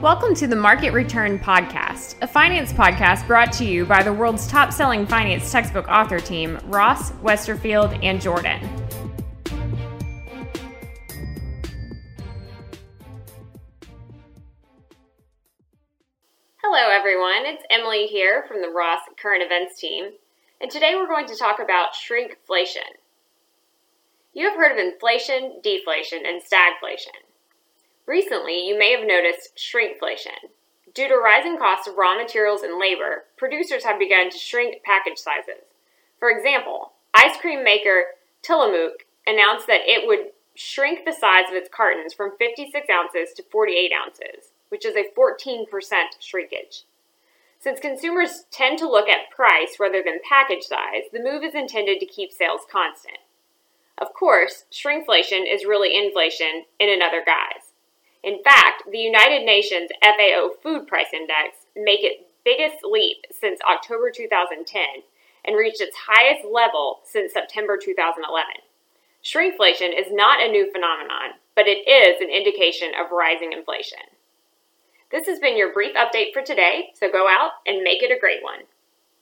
Welcome to the Market Return Podcast, a finance podcast brought to you by the world's top selling finance textbook author team, Ross, Westerfield, and Jordan. Hello, everyone. It's Emily here from the Ross Current Events team, and today we're going to talk about shrinkflation. You have heard of inflation, deflation, and stagflation. Recently, you may have noticed shrinkflation. Due to rising costs of raw materials and labor, producers have begun to shrink package sizes. For example, ice cream maker Tillamook announced that it would shrink the size of its cartons from 56 ounces to 48 ounces, which is a 14% shrinkage. Since consumers tend to look at price rather than package size, the move is intended to keep sales constant. Of course, shrinkflation is really inflation in another guise. In fact, the United Nations FAO Food Price Index made its biggest leap since October 2010 and reached its highest level since September 2011. Shrinkflation is not a new phenomenon, but it is an indication of rising inflation. This has been your brief update for today, so go out and make it a great one.